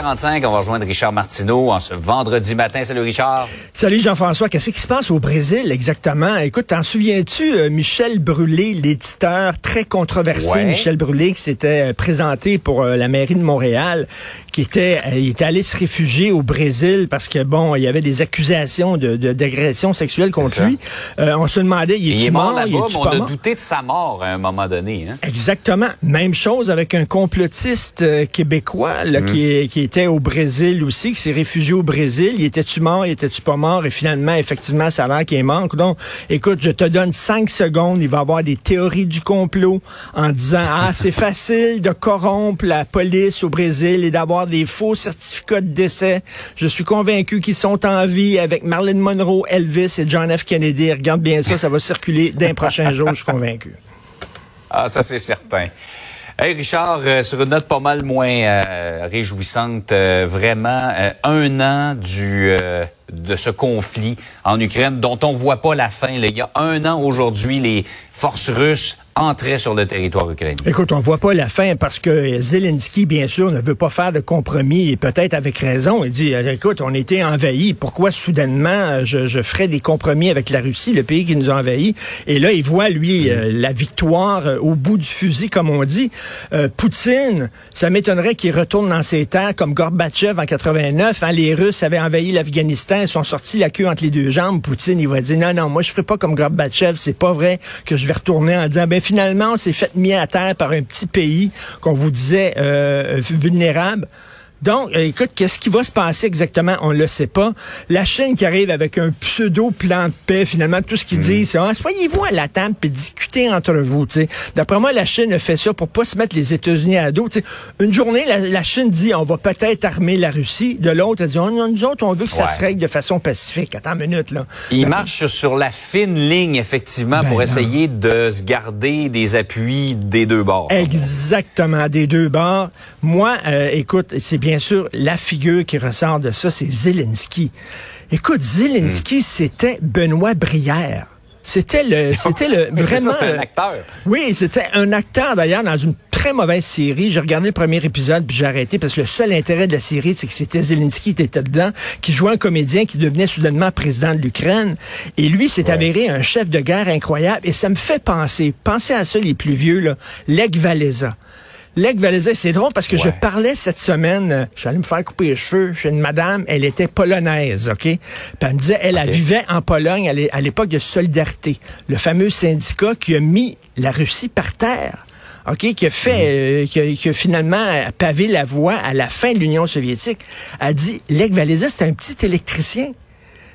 45, on va rejoindre Richard Martineau en ce vendredi matin. Salut Richard. Salut Jean-François. Qu'est-ce qui se passe au Brésil exactement? Écoute, t'en souviens-tu, euh, Michel Brûlé, l'éditeur très controversé, Ouais. Michel Brûlé, qui s'était euh, présenté pour euh, la mairie de Montréal, qui était, il était allé se réfugier au Brésil parce que bon, il y avait des accusations de de- d'agression sexuelle contre lui. Euh, on se demandait, il est mort là-bas, Il mais est-tu on pas a mort? douté de sa mort à un moment donné. Hein? Exactement. Même chose avec un complotiste québécois là, Mm. qui, est- qui était au Brésil aussi, qui s'est réfugié au Brésil. Il était-tu mort, il était-tu pas mort? Et finalement, effectivement, ça a l'air qu'il est mort. Donc, écoute, je te donne cinq secondes. Il va y avoir des théories du complot en disant, ah, c'est facile de corrompre la police au Brésil et d'avoir des faux certificats de décès. Je suis convaincu qu'ils sont en vie avec Marilyn Monroe, Elvis et John F. Kennedy. Regarde bien ça, ça va circuler d'un prochain jour, je suis convaincu. Ah, ça c'est certain. Hey Richard, euh, sur une note pas mal moins euh, réjouissante, euh, vraiment euh, un an du euh, de ce conflit en Ukraine dont on voit pas la fin. Il y a un an aujourd'hui, les forces russes entraient sur le territoire ukrainien. Écoute, on voit pas la fin parce que Zelensky, bien sûr, ne veut pas faire de compromis et peut-être avec raison. Il dit, euh, écoute, on était envahis. Pourquoi soudainement euh, je, je ferais des compromis avec la Russie, le pays qui nous a envahis? Et là, il voit, lui, euh, la victoire euh, au bout du fusil, comme on dit. Euh, Poutine, ça m'étonnerait qu'il retourne dans ses terres comme Gorbatchev en 89. Hein, les Russes avaient envahi l'Afghanistan, ils sont sortis la queue entre les deux jambes. Poutine, il va dire, non, non, moi, je ferai pas comme Gorbatchev. C'est pas vrai que je vais retourner en disant, ben finalement, on s'est fait mis à terre par un petit pays qu'on vous disait euh, vulnérable. Donc, euh, écoute, qu'est-ce qui va se passer exactement? On ne le sait pas. La Chine qui arrive avec un pseudo-plan de paix, finalement, tout ce qu'ils disent, c'est ah, soyez-vous à la table et discutez entre vous. D'après moi, la Chine a fait ça pour pas se mettre les États-Unis à dos. Une journée, la, la Chine dit on va peut-être armer la Russie. De l'autre, elle dit oh, nous autres, on veut que ça Ouais. se règle de façon pacifique. Attends une minute, là. Il marche sur la fine ligne, effectivement, Ben pour non. essayer de se garder des appuis des deux bords. Exactement, des deux bords. Moi, euh, écoute, c'est bien sûr la figure qui ressort de ça, c'est Zelensky. Écoute, Zelensky, c'était Benoît Brière. C'était le, c'était le vraiment. c'est un acteur. Oui, c'était un acteur d'ailleurs dans une très mauvaise série. J'ai regardé le premier épisode puis j'ai arrêté parce que le seul intérêt de la série, c'est que c'était Zelensky qui était dedans, qui jouait un comédien qui devenait soudainement président de l'Ukraine. Et lui s'est avéré un chef de guerre incroyable. Et ça me fait penser, pensez à ça les plus vieux, là, Lech Walesa. Lech Walesa, c'est drôle parce que je parlais cette semaine, euh, j'allais me faire couper les cheveux chez une madame, elle était polonaise, OK? Puis elle me disait, elle, vivait en Pologne à l'é- à l'époque de Solidarité, le fameux syndicat qui a mis la Russie par terre. OK, qui a fait, euh, qui, a, qui a finalement pavé la voie à la fin de l'Union soviétique, a dit, Lech Walesa, c'est un petit électricien.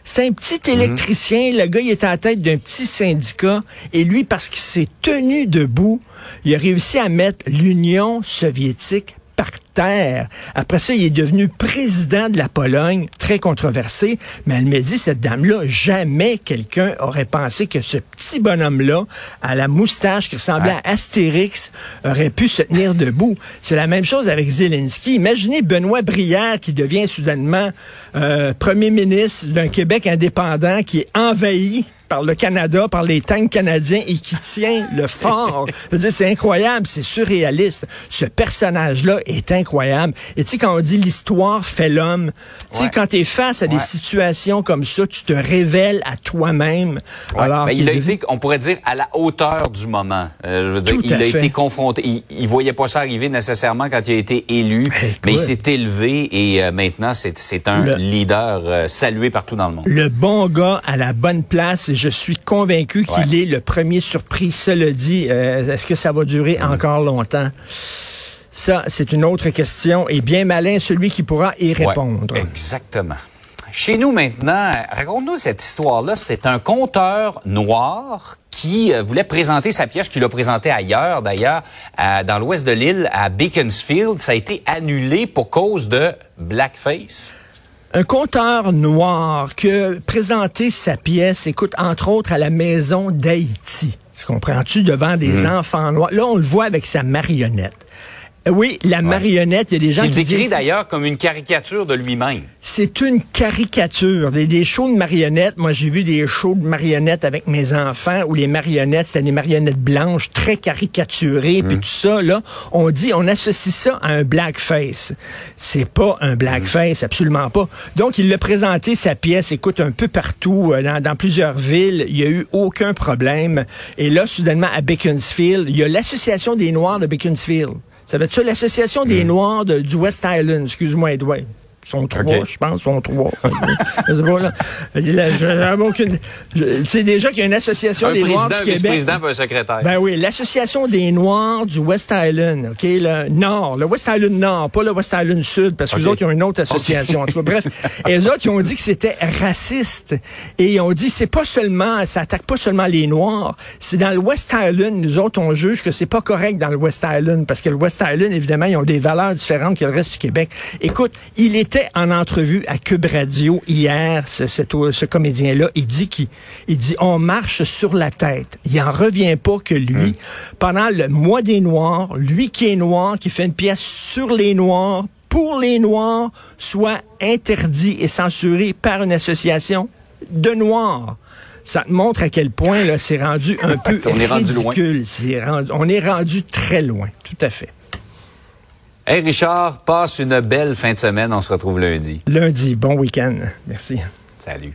C'est un petit électricien. Le gars, il était à la tête d'un petit syndicat. Et lui, parce qu'il s'est tenu debout, il a réussi à mettre l'Union soviétique par terre. Après ça, il est devenu président de la Pologne, très controversé. Mais elle me dit, cette dame-là, jamais quelqu'un aurait pensé que ce petit bonhomme-là, à la moustache qui ressemblait à Astérix, aurait pu se tenir debout. C'est la même chose avec Zelensky. Imaginez Benoît Brière qui devient soudainement euh, premier ministre d'un Québec indépendant qui est envahi par le Canada, par les tanks canadiens et qui tient le fort. C'est incroyable, c'est surréaliste. Ce personnage-là est incroyable. Et tu sais, quand on dit l'histoire fait l'homme, tu sais, Ouais. quand tu es face à des situations comme ça, tu te révèles à toi-même. Ouais. Alors Ben, qu'il il a été, on pourrait dire, à la hauteur du moment. Euh, je veux dire, Tout il a fait. été confronté. Il, il voyait pas ça arriver nécessairement quand il a été élu, mais il s'est élevé et euh, maintenant c'est un Le- leader euh, salué partout dans le monde. le bon gars à la bonne place et je suis convaincu qu'il est le premier surpris. Cela dit, est-ce que ça va durer Mm. encore longtemps? Ça, c'est une autre question. Et bien malin celui qui pourra y Ouais, répondre. exactement. Chez nous maintenant, raconte-nous cette histoire-là. C'est un conteur noir qui euh, voulait présenter sa pièce, qu'il a présentée ailleurs d'ailleurs, dans l'ouest de l'île, à Beaconsfield. Ça a été annulé pour cause de blackface. Un conteur noir qui a présenté sa pièce, écoute, entre autres à la maison d'Haïti. Tu comprends-tu, devant des enfants noirs. Là, on le voit avec sa marionnette. Euh, Oui, la marionnette, il y a des gens Il qui décrit disent... d'ailleurs comme une caricature de lui-même. C'est une caricature. Des, des shows de marionnettes. Moi, j'ai vu des shows de marionnettes avec mes enfants où les marionnettes, c'était des marionnettes blanches, très caricaturées, puis tout ça. Là, on dit, on associe ça à un blackface. C'est pas un blackface, absolument pas. Donc, il a présenté sa pièce, écoute, un peu partout, euh, dans, dans plusieurs villes. Il y a eu aucun problème. Et là, soudainement, à Beaconsfield, il y a l'Association des Noirs de Beaconsfield. Ça veut dire ça, l'Association des Noirs de, du West Island, excuse-moi, Edouard. Sont trois, je pense, sont trois. sais déjà qu'il y a une association Un des Noirs président, un du Québec. vice-président, puis un secrétaire. Ben oui, l'Association des Noirs du West Island, OK, le Nord, le West Island Nord, pas le West Island Sud, parce que les OK. autres, ils ont une autre association. En tout cas, bref. Et les autres, ils ont dit que c'était raciste. Et ils ont dit, c'est pas seulement, ça attaque pas seulement les Noirs, c'est dans le West Island, nous autres, on juge que c'est pas correct dans le West Island, parce que le West Island, évidemment, ils ont des valeurs différentes que le reste du Québec. Écoute, il était en entrevue à Cube Radio hier, ce, ce comédien-là, il dit qu'il il dit on marche sur la tête. Il en revient pas que lui, pendant le mois des Noirs, lui qui est noir, qui fait une pièce sur les Noirs, pour les Noirs, soit interdit et censuré par une association de Noirs. Ça te montre à quel point là, c'est rendu un peu On est rendu loin. ridicule. Rendu- on est rendu très loin, tout à fait. Hey Richard, passe une belle fin de semaine. On se retrouve lundi. Lundi, bon week-end. Merci. Salut.